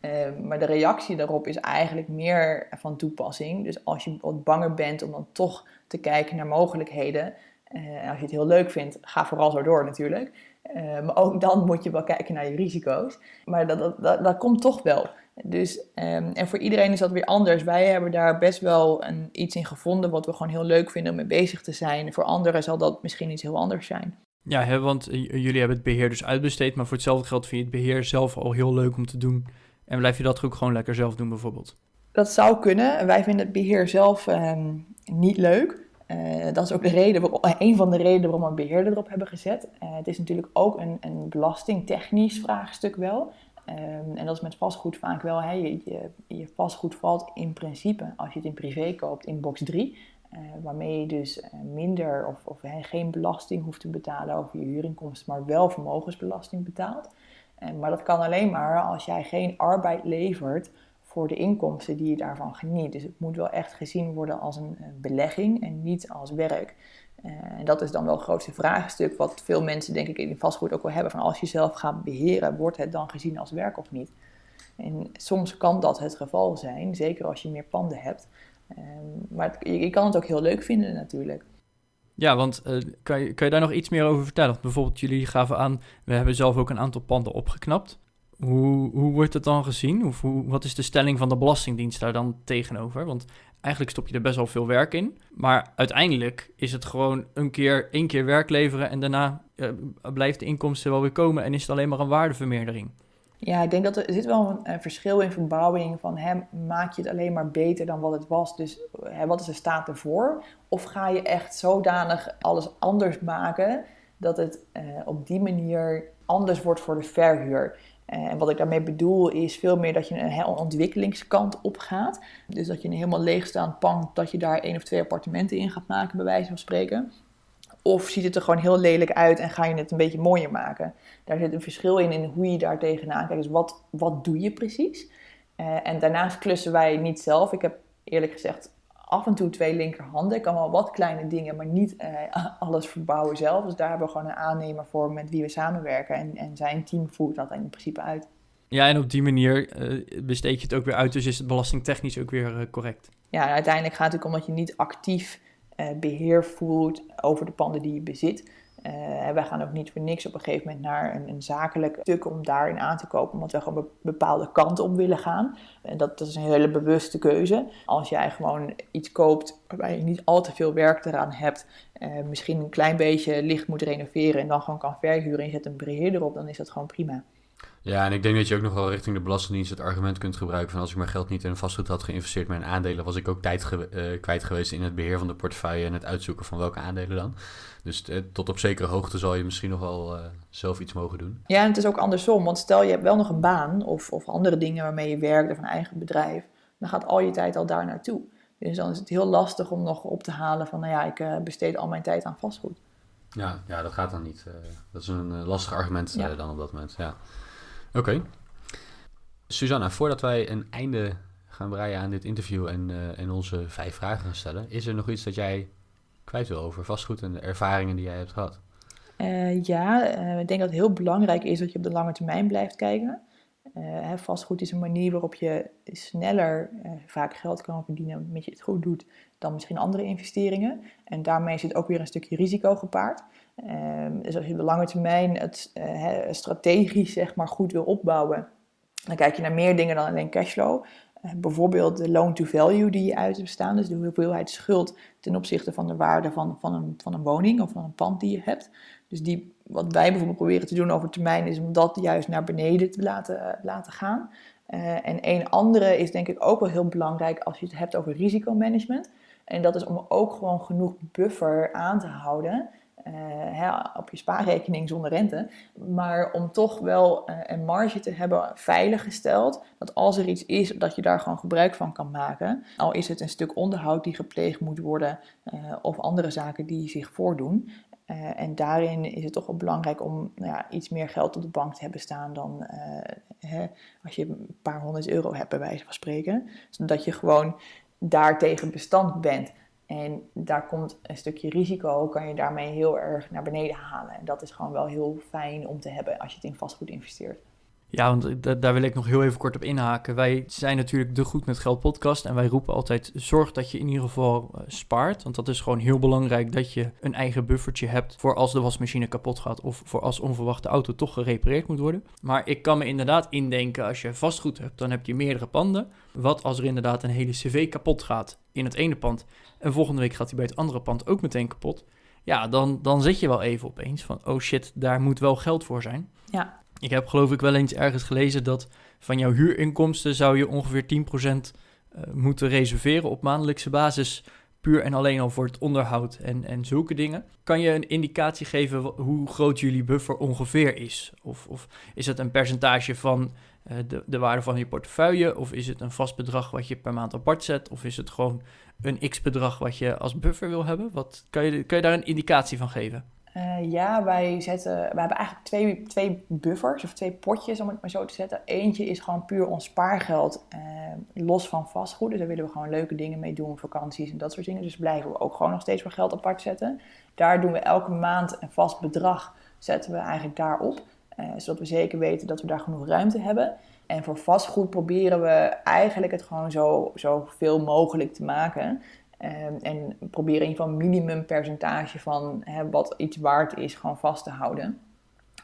Uh, maar de reactie daarop is eigenlijk meer van toepassing. Dus als je wat banger bent om dan toch te kijken naar mogelijkheden. En als je het heel leuk vindt, ga vooral zo door natuurlijk. Uh, maar ook dan moet je wel kijken naar je risico's. Maar dat, dat, dat, komt toch wel. Dus, um, en voor iedereen is dat weer anders. Wij hebben daar best wel een, iets in gevonden wat we gewoon heel leuk vinden om mee bezig te zijn. Voor anderen zal dat misschien iets heel anders zijn. Ja, hè, want jullie hebben het beheer dus uitbesteed, maar voor hetzelfde geld vind je het beheer zelf al heel leuk om te doen. En blijf je dat ook gewoon lekker zelf doen bijvoorbeeld? Dat zou kunnen. Wij vinden het beheer zelf um, niet leuk. Uh, dat is ook de reden een van de redenen waarom we een beheerder erop hebben gezet. Uh, het is natuurlijk ook een, een belastingtechnisch vraagstuk wel. Um, en dat is met vastgoed vaak wel. Hè, je, je, vastgoed valt in principe, als je het in privé koopt, in box 3. Uh, waarmee je dus minder of, of geen belasting hoeft te betalen over je huurinkomsten, maar wel vermogensbelasting betaalt. Uh, maar dat kan alleen maar als jij geen arbeid levert voor de inkomsten die je daarvan geniet. Dus het moet wel echt gezien worden als een belegging en niet als werk. Uh, en dat is dan wel het grootste vraagstuk wat veel mensen denk ik in vastgoed ook wel hebben. Van als je zelf gaat beheren, wordt het dan gezien als werk of niet? En soms kan dat het geval zijn, zeker als je meer panden hebt. Uh, maar je, kan het ook heel leuk vinden natuurlijk. Ja, want uh, kan, je, kan je daar nog iets meer over vertellen? Bijvoorbeeld jullie gaven aan, we hebben zelf ook een aantal panden opgeknapt. Hoe, hoe wordt het dan gezien? Of hoe, wat is de stelling van de Belastingdienst daar dan tegenover? Want eigenlijk stop je er best wel veel werk in. Maar uiteindelijk is het gewoon een keer, één keer werk leveren en daarna uh, blijft de inkomsten wel weer komen en is het alleen maar een waardevermeerdering. Ja, ik denk dat er, zit wel een, verschil in verbouwing van hè, maak je het alleen maar beter dan wat het was. Dus hè, wat is de staat ervoor? Of ga je echt zodanig alles anders maken dat het uh, op die manier anders wordt voor de verhuur? Eh, en wat ik daarmee bedoel is veel meer dat je een hele ontwikkelingskant op gaat. Dus dat je een helemaal leegstaand pand, dat je daar één of twee appartementen in gaat maken, bij wijze van spreken. Of ziet het er gewoon heel lelijk uit en ga je het een beetje mooier maken. Daar zit een verschil in, in hoe je daar tegenaan kijkt. Dus wat, wat doe je precies? Uh, en daarnaast klussen wij niet zelf. Ik heb eerlijk gezegd af en toe twee linkerhanden. Ik kan wel wat kleine dingen, maar niet eh, alles verbouwen zelf. Dus daar hebben we gewoon een aannemer voor met wie we samenwerken. En, en zijn team voert dat in principe uit. Ja, en op die manier uh, besteed je het ook weer uit, dus is het belastingtechnisch ook weer correct. Ja, uiteindelijk gaat het ook omdat je niet actief beheer voert over de panden die je bezit. Uh, wij gaan ook niet voor niks op een gegeven moment naar een, een zakelijk stuk om daarin aan te kopen, omdat we gewoon een bepaalde kant op willen gaan. En dat, is een hele bewuste keuze. Als jij gewoon iets koopt waarbij je niet al te veel werk eraan hebt, uh, misschien een klein beetje licht moet renoveren en dan gewoon kan verhuren en je zet een beheerder op, dan is dat gewoon prima. Ja, en ik denk dat je ook nog wel richting de Belastingdienst het argument kunt gebruiken van als ik mijn geld niet in vastgoed had geïnvesteerd, maar in aandelen, was ik ook tijd ge uh, kwijt geweest in het beheer van de portefeuille en het uitzoeken van welke aandelen dan. Dus uh, tot op zekere hoogte zal je misschien nog wel uh, zelf iets mogen doen. Ja, en het is ook andersom, want stel je hebt wel nog een baan of, of andere dingen waarmee je werkt of een eigen bedrijf, dan gaat al je tijd al daar naartoe. Dus dan is het heel lastig om nog op te halen van, nou ja, ik besteed al mijn tijd aan vastgoed. Ja, ja dat gaat dan niet. dat is een lastig argument ja. dan op dat moment, ja. Oké. Susanna, voordat wij een einde gaan breien aan dit interview en, uh, en onze vijf vragen gaan stellen, is er nog iets dat jij kwijt wil over vastgoed en de ervaringen die jij hebt gehad? Uh, ja, uh, ik denk dat het heel belangrijk is dat je op de lange termijn blijft kijken. Vastgoed is een manier waarop je sneller vaak geld kan verdienen met je het goed doet dan misschien andere investeringen. En daarmee zit ook weer een stukje risico gepaard. Um, dus als je de lange termijn het uh, strategisch zeg maar, goed wil opbouwen, dan kijk je naar meer dingen dan alleen cashflow. Uh, bijvoorbeeld de loan to value die je uit hebt staan, dus de hoeveelheid schuld ten opzichte van de waarde van, van, een, van een woning of van een pand die je hebt. Dus die, wat wij bijvoorbeeld proberen te doen over termijn is om dat juist naar beneden te laten, uh, laten gaan. en een andere is denk ik ook wel heel belangrijk als je het hebt over risicomanagement. En dat is om ook gewoon genoeg buffer aan te houden. Uh, hè, op je spaarrekening zonder rente. Maar om toch wel uh, een marge te hebben veiliggesteld. Dat als er iets is, dat je daar gewoon gebruik van kan maken. Al is het een stuk onderhoud die gepleegd moet worden. Uh, of andere zaken die zich voordoen. en daarin is het toch wel belangrijk om nou ja, iets meer geld op de bank te hebben staan dan hè, als je een paar honderd euro hebt, bij wijze van spreken. Zodat je gewoon daartegen bestand bent. En daar komt een stukje risico, kan je daarmee heel erg naar beneden halen. En dat is gewoon wel heel fijn om te hebben als je het in vastgoed investeert. Ja, want daar wil ik nog heel even kort op inhaken. Wij zijn natuurlijk de Goed met Geld podcast en wij roepen altijd: zorg dat je in ieder geval uh, spaart. Want dat is gewoon heel belangrijk dat je een eigen buffertje hebt voor als de wasmachine kapot gaat of voor als onverwachte auto toch gerepareerd moet worden. Maar ik kan me inderdaad indenken: als je vastgoed hebt, dan heb je meerdere panden. Wat als er inderdaad een hele CV kapot gaat in het ene pand en volgende week gaat hij bij het andere pand ook meteen kapot? Ja, dan, dan zit je wel even opeens van: oh shit, daar moet wel geld voor zijn. Ja. Ik heb geloof ik wel eens ergens gelezen dat van jouw huurinkomsten zou je ongeveer 10% uh, moeten reserveren op maandelijkse basis. Puur en alleen al voor het onderhoud en, en zulke dingen. Kan je een indicatie geven hoe groot jullie buffer ongeveer is? Of, of is het een percentage van uh, de, de waarde van je portefeuille? Of is het een vast bedrag wat je per maand apart zet? Of is het gewoon een x-bedrag wat je als buffer wil hebben? Wat, kan, je, kan je daar een indicatie van geven? Uh, ja, wij, zetten, we hebben eigenlijk twee, twee buffers of twee potjes om het maar zo te zetten. Eentje is gewoon puur ons spaargeld, uh, los van vastgoed. Dus daar willen we gewoon leuke dingen mee doen, vakanties en dat soort dingen. Dus blijven we ook gewoon nog steeds voor geld apart zetten. Daar doen we elke maand een vast bedrag, zetten we eigenlijk daarop. Uh, zodat we zeker weten dat we daar genoeg ruimte hebben. En voor vastgoed proberen we eigenlijk het gewoon zo, zo veel mogelijk te maken. Um, en probeer in ieder geval een minimumpercentage van wat iets waard is, gewoon vast te houden.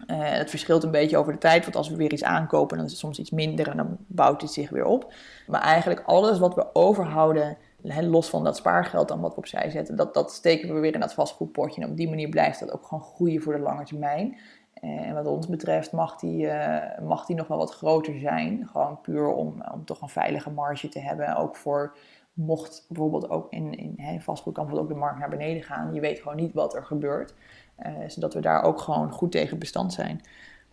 Uh, het verschilt een beetje over de tijd, want als we weer iets aankopen, dan is het soms iets minder en dan bouwt het zich weer op. Maar eigenlijk alles wat we overhouden, los van dat spaargeld dan wat we opzij zetten, dat, dat steken we weer in dat vastgoedpotje. En op die manier blijft dat ook gewoon groeien voor de lange termijn. En wat ons betreft mag die, uh, mag die nog wel wat groter zijn. Gewoon puur om, om toch een veilige marge te hebben. Ook voor mocht bijvoorbeeld ook in, in vastgoed kan bijvoorbeeld ook de markt naar beneden gaan. Je weet gewoon niet wat er gebeurt. Uh, zodat we daar ook gewoon goed tegen bestand zijn.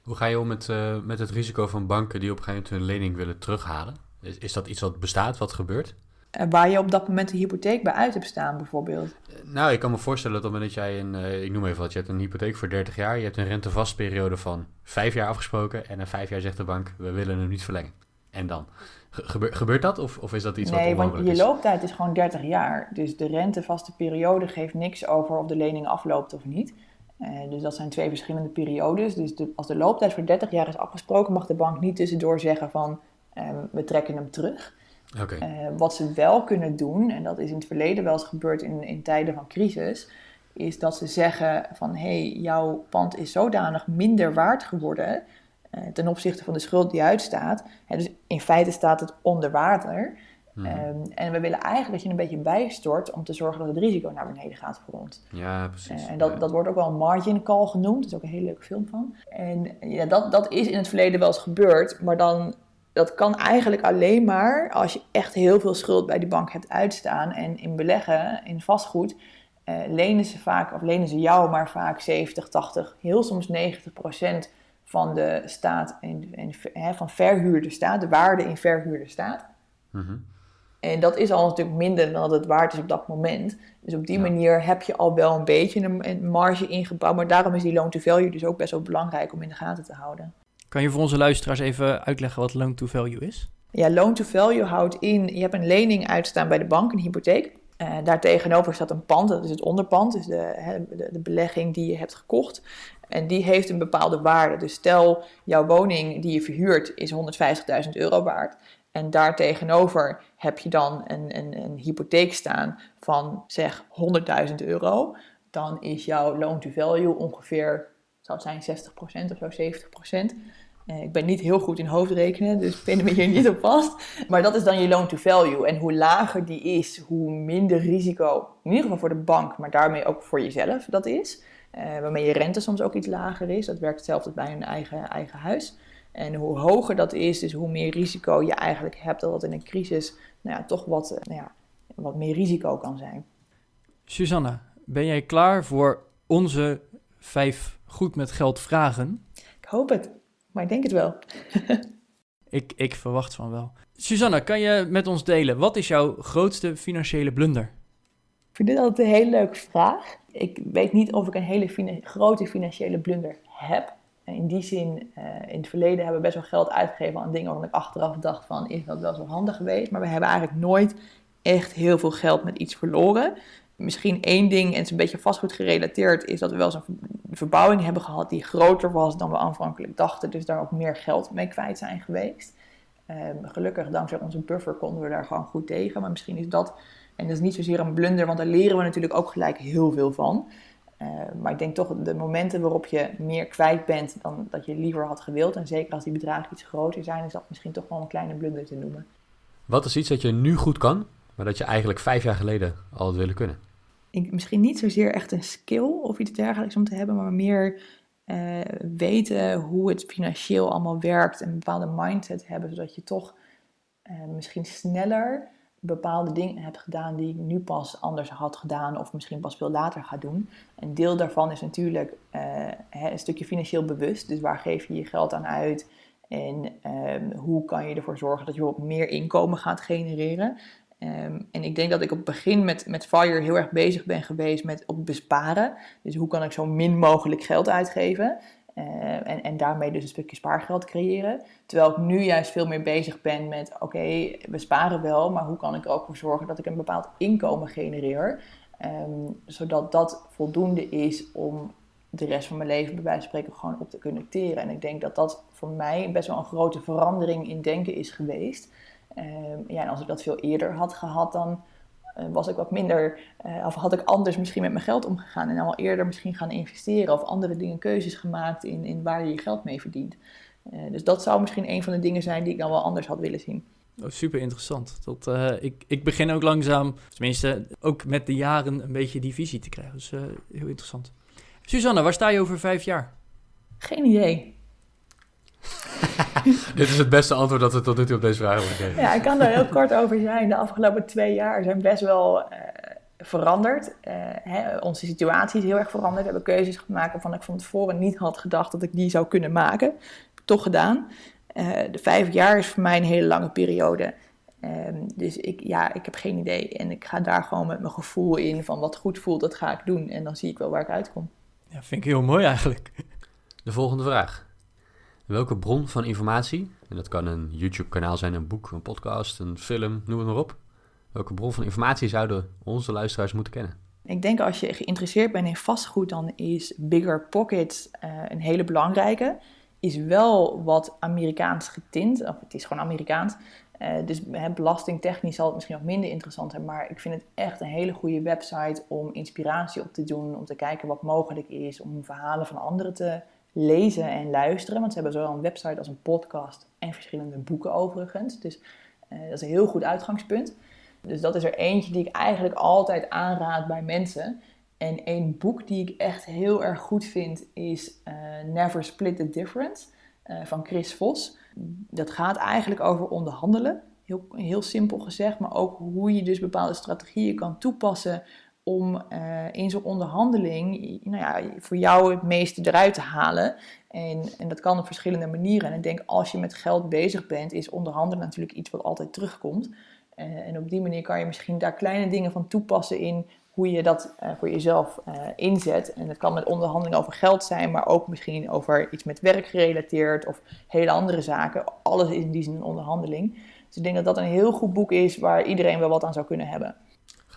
Hoe ga je om met, uh, met het risico van banken die op een gegeven moment hun lening willen terughalen? Is, is dat iets wat bestaat, wat gebeurt? Uh, waar je op dat moment een hypotheek bij uit hebt staan, bijvoorbeeld? nou, ik kan me voorstellen dat op het moment dat jij een, ik noem even wat, je hebt een hypotheek voor 30 jaar, je hebt een rentevastperiode van 5 jaar afgesproken en na 5 jaar zegt de bank, we willen hem niet verlengen. En dan? Gebe gebeurt dat of, of is dat iets nee, wat want onmogelijk je is? looptijd is gewoon 30 jaar. Dus de rentevaste periode geeft niks over of de lening afloopt of niet. Eh, dus dat zijn twee verschillende periodes. Dus de- als de looptijd voor 30 jaar is afgesproken, mag de bank niet tussendoor zeggen van ehm, we trekken hem terug. Eh, wat ze wel kunnen doen, en dat is in het verleden wel eens gebeurd in, in tijden van crisis, is dat ze zeggen van hé, hey, jouw pand is zodanig minder waard geworden eh, ten opzichte van de schuld die uitstaat. Hè, dus in feite staat het onder water. Mhm. Ehm, en we willen eigenlijk dat je een beetje bijstort om te zorgen dat het risico naar beneden gaat voor ons. ja, precies. Eh, en dat, Ja. dat wordt ook wel een margin call genoemd. Er is ook een hele leuke film van. En ja, dat, dat is in het verleden wel eens gebeurd. Maar dan, dat kan eigenlijk alleen maar als je echt heel veel schuld bij die bank hebt uitstaan. En in beleggen, in vastgoed, eh, lenen ze vaak, of lenen ze jou maar vaak 70, 80, heel soms 90 procent van de staat, in, van verhuurde staat, de waarde in verhuurde staat. Mhm. En dat is al natuurlijk minder dan dat het waard is op dat moment. Dus op die Ja. manier heb je al wel een beetje een, een marge ingebouwd. Maar daarom is die loan to value dus ook best wel belangrijk om in de gaten te houden. Kan je voor onze luisteraars even uitleggen wat loan to value is? Ja, loan to value houdt in, je hebt een lening uitstaan bij de bank, een hypotheek. Eh daar tegenover staat een pand, dat is het onderpand, dus de, de, de belegging die je hebt gekocht. En die heeft een bepaalde waarde. Dus stel, jouw woning die je verhuurt is 150.000 euro waard. En daar tegenover heb je dan een, een, een hypotheek staan van zeg 100.000 euro. Dan is jouw loan to value ongeveer, het zijn 60% of zo, 70%. Eh, ik ben niet heel goed in hoofdrekenen, dus pinnen me hier niet op vast. Maar dat is dan je loan to value. En hoe lager die is, hoe minder risico, in ieder geval voor de bank, maar daarmee ook voor jezelf dat is. Eh, waarmee je rente soms ook iets lager is. Dat werkt hetzelfde bij een eigen, eigen huis. En hoe hoger dat is, dus hoe meer risico je eigenlijk hebt, dat dat in een crisis nou ja, toch wat, eh, nou ja, wat meer risico kan zijn. Susanna, ben jij klaar voor onze vijf goed met geld vragen? Ik hoop het, maar ik denk het wel. Ik, ik verwacht van wel. Susanna, kan je met ons delen, wat is jouw grootste financiële blunder? Ik vind dit altijd een hele leuke vraag. Ik weet niet of ik een hele fina- grote financiële blunder heb. In die zin, eh, in het verleden hebben we best wel geld uitgegeven aan dingen waarvan ik achteraf dacht van, is dat wel zo handig geweest? Maar we hebben eigenlijk nooit echt heel veel geld met iets verloren. Misschien één ding, en het is een beetje vastgoed gerelateerd, is dat we wel ver- verbouwing hebben gehad die groter was dan we aanvankelijk dachten. Dus daar ook meer geld mee kwijt zijn geweest. Ehm, gelukkig, dankzij onze buffer, konden we daar gewoon goed tegen. Maar misschien is dat en dat is niet zozeer een blunder, want daar leren we natuurlijk ook gelijk heel veel van. Eh, maar ik denk toch de momenten waarop je meer kwijt bent dan dat je liever had gewild. En zeker als die bedragen iets groter zijn, is dat misschien toch wel een kleine blunder te noemen. Wat is iets dat je nu goed kan, maar dat je eigenlijk vijf jaar geleden al had willen kunnen? Misschien niet zozeer echt een skill of iets dergelijks om te hebben, maar meer eh, weten hoe het financieel allemaal werkt. En een bepaalde mindset hebben, zodat je toch eh, misschien sneller bepaalde dingen hebt gedaan die ik nu pas anders had gedaan of misschien pas veel later ga doen. Een deel daarvan is natuurlijk eh, een stukje financieel bewust. Dus waar geef je je geld aan uit en ehm, hoe kan je ervoor zorgen dat je wat meer inkomen gaat genereren. Ehm, en ik denk dat ik op het begin met, met Fire heel erg bezig ben geweest met op besparen. Dus hoe kan ik zo min mogelijk geld uitgeven? Eh, en, en daarmee dus een stukje spaargeld creëren. Terwijl ik nu juist veel meer bezig ben met: oké, we sparen wel, maar hoe kan ik er ook voor zorgen dat ik een bepaald inkomen genereer? Ehm, zodat dat voldoende is om de rest van mijn leven, bij wijze van spreken, gewoon op te kunnen teren. En ik denk dat dat voor mij best wel een grote verandering in denken is geweest. Ehm, ja, en als ik dat veel eerder had gehad, dan eh, was ik wat minder, eh, of had ik anders misschien met mijn geld omgegaan en al eerder misschien gaan investeren of andere dingen, keuzes gemaakt in, in waar je je geld mee verdient. Eh, dus dat zou misschien een van de dingen zijn die ik dan wel anders had willen zien. Oh, super interessant. Dat, ik, ik begin ook langzaam, tenminste ook met de jaren, een beetje die visie te krijgen. Dus heel interessant. Susanne, waar sta je over vijf jaar? Geen idee. Dit is het beste antwoord dat we tot nu toe op deze vraag hebben gekregen. Ja, ik kan daar heel kort over zijn. De afgelopen twee jaar zijn best wel eh, veranderd. Eh, hè, onze situatie is heel erg veranderd. We hebben keuzes gemaakt waarvan ik van tevoren niet had gedacht dat ik die zou kunnen maken. Toch gedaan. Eh, de vijf jaar is voor mij een hele lange periode. Ehm, dus ik, ja, ik heb geen idee. En ik ga daar gewoon met mijn gevoel in van wat goed voelt, dat ga ik doen. En dan zie ik wel waar ik uitkom. Ja, vind ik heel mooi eigenlijk. De volgende vraag. Welke bron van informatie, en dat kan een YouTube-kanaal zijn, een boek, een podcast, een film, noem het maar op. Welke bron van informatie zouden onze luisteraars moeten kennen? Ik denk als je geïnteresseerd bent in vastgoed, dan is Bigger Pockets uh, een hele belangrijke. Is wel wat Amerikaans getint, of het is gewoon Amerikaans. Uh, dus he, belastingtechnisch zal het misschien nog minder interessant zijn, maar ik vind het echt een hele goede website om inspiratie op te doen, om te kijken wat mogelijk is, om verhalen van anderen te lezen en luisteren. Want ze hebben zowel een website als een podcast en verschillende boeken overigens. Dus uh, dat is een heel goed uitgangspunt. Dus dat is er eentje die ik eigenlijk altijd aanraad bij mensen. En een boek die ik echt heel erg goed vind is uh, Never Split the Difference uh, van Chris Vos. Dat gaat eigenlijk over onderhandelen. Heel, heel simpel gezegd, maar ook hoe je dus bepaalde strategieën kan toepassen om uh, in zo'n onderhandeling nou ja, voor jou het meeste eruit te halen. En, en dat kan op verschillende manieren. En ik denk als je met geld bezig bent, is onderhandelen natuurlijk iets wat altijd terugkomt. Uh, en op die manier kan je misschien daar kleine dingen van toepassen in hoe je dat uh, voor jezelf inzet. En het kan met onderhandeling over geld zijn, maar ook misschien over iets met werk gerelateerd of hele andere zaken. Alles is in die zin een onderhandeling. Dus ik denk dat dat een heel goed boek is waar iedereen wel wat aan zou kunnen hebben.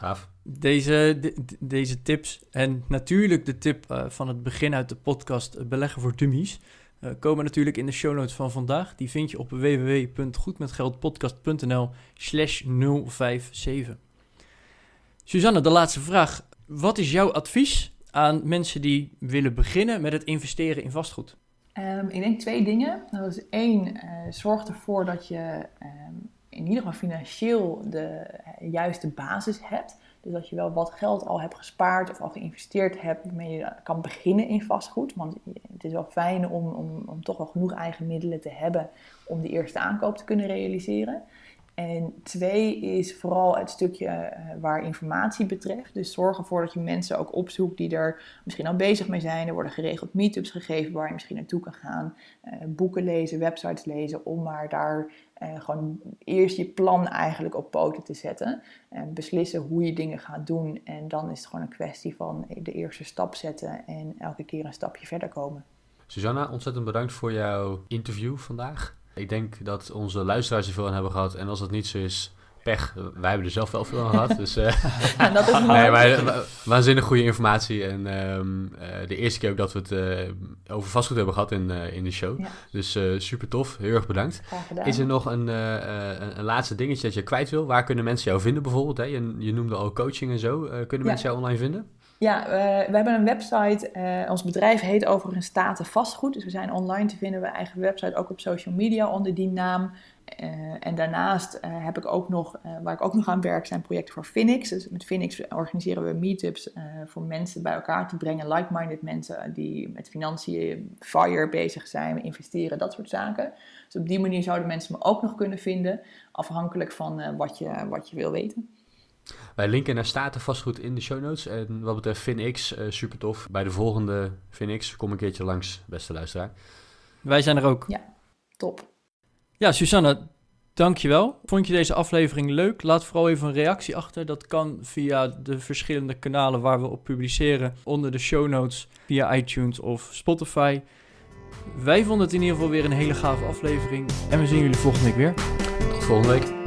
Gaaf. Deze, de, deze tips en natuurlijk de tip uh, van het begin uit de podcast uh, Beleggen voor Dummies uh, komen natuurlijk in de show notes van vandaag. Die vind je op www.goedmetgeldpodcast.nl slash 057. Suzanne, de laatste vraag. Wat is jouw advies aan mensen die willen beginnen met het investeren in vastgoed? Um, ik denk twee dingen. Dat is één, zorg ervoor dat je um, in ieder geval financieel de juiste basis hebt. Dus dat je wel wat geld al hebt gespaard of al geïnvesteerd hebt, waarmee je kan beginnen in vastgoed. Want het is wel fijn om, om, om toch wel genoeg eigen middelen te hebben om de eerste aankoop te kunnen realiseren. En twee is vooral het stukje uh, waar informatie betreft. Dus zorg ervoor dat je mensen ook opzoekt die er misschien al bezig mee zijn. Er worden geregeld meetups gegeven waar je misschien naartoe kan gaan. Uh, boeken lezen, websites lezen, om maar daar uh, gewoon eerst je plan eigenlijk op poten te zetten. En beslissen hoe je dingen gaat doen. En dan is het gewoon een kwestie van de eerste stap zetten en elke keer een stapje verder komen. Susanna, ontzettend bedankt voor jouw interview vandaag. Ik denk dat onze luisteraars er veel aan hebben gehad. En als dat niet zo is, pech. Wij hebben er zelf wel veel aan gehad. Dus, uh, ja, dat is nee, maar, waanzinnig goede informatie. En um, uh, de eerste keer ook dat we het uh, over vastgoed hebben gehad in, in de show. Ja. Dus super tof. Heel erg bedankt. Is er nog een, een, een, laatste dingetje dat je kwijt wil? Waar kunnen mensen jou vinden bijvoorbeeld? Hè? Je, je noemde al coaching en zo. kunnen mensen jou online vinden? Ja, uh, we hebben een website. Uh, ons bedrijf heet overigens Staten Vastgoed. Dus we zijn online te vinden. We eigen website ook op social media onder die naam. Uh, en daarnaast heb ik ook nog, waar ik ook nog aan werk, zijn projecten voor Phoenix. Dus met Phoenix organiseren we meetups voor mensen bij elkaar te brengen. Like-minded mensen die met financiën, fire bezig zijn, investeren, dat soort zaken. Dus op die manier zouden mensen me ook nog kunnen vinden. Afhankelijk van wat, je, wat je wil weten. Wij linken naar Staten vastgoed in de show notes. En wat betreft FinX, uh, super tof. Bij de volgende FinX kom een keertje langs, beste luisteraar. Wij zijn er ook. Ja, top. Ja, Susanne, dankjewel. Vond je deze aflevering leuk? Laat vooral even een reactie achter. Dat kan via de verschillende kanalen waar we op publiceren. Onder de show notes, via iTunes of Spotify. Wij vonden het in ieder geval weer een hele gave aflevering. En we zien jullie volgende week weer. Tot volgende week.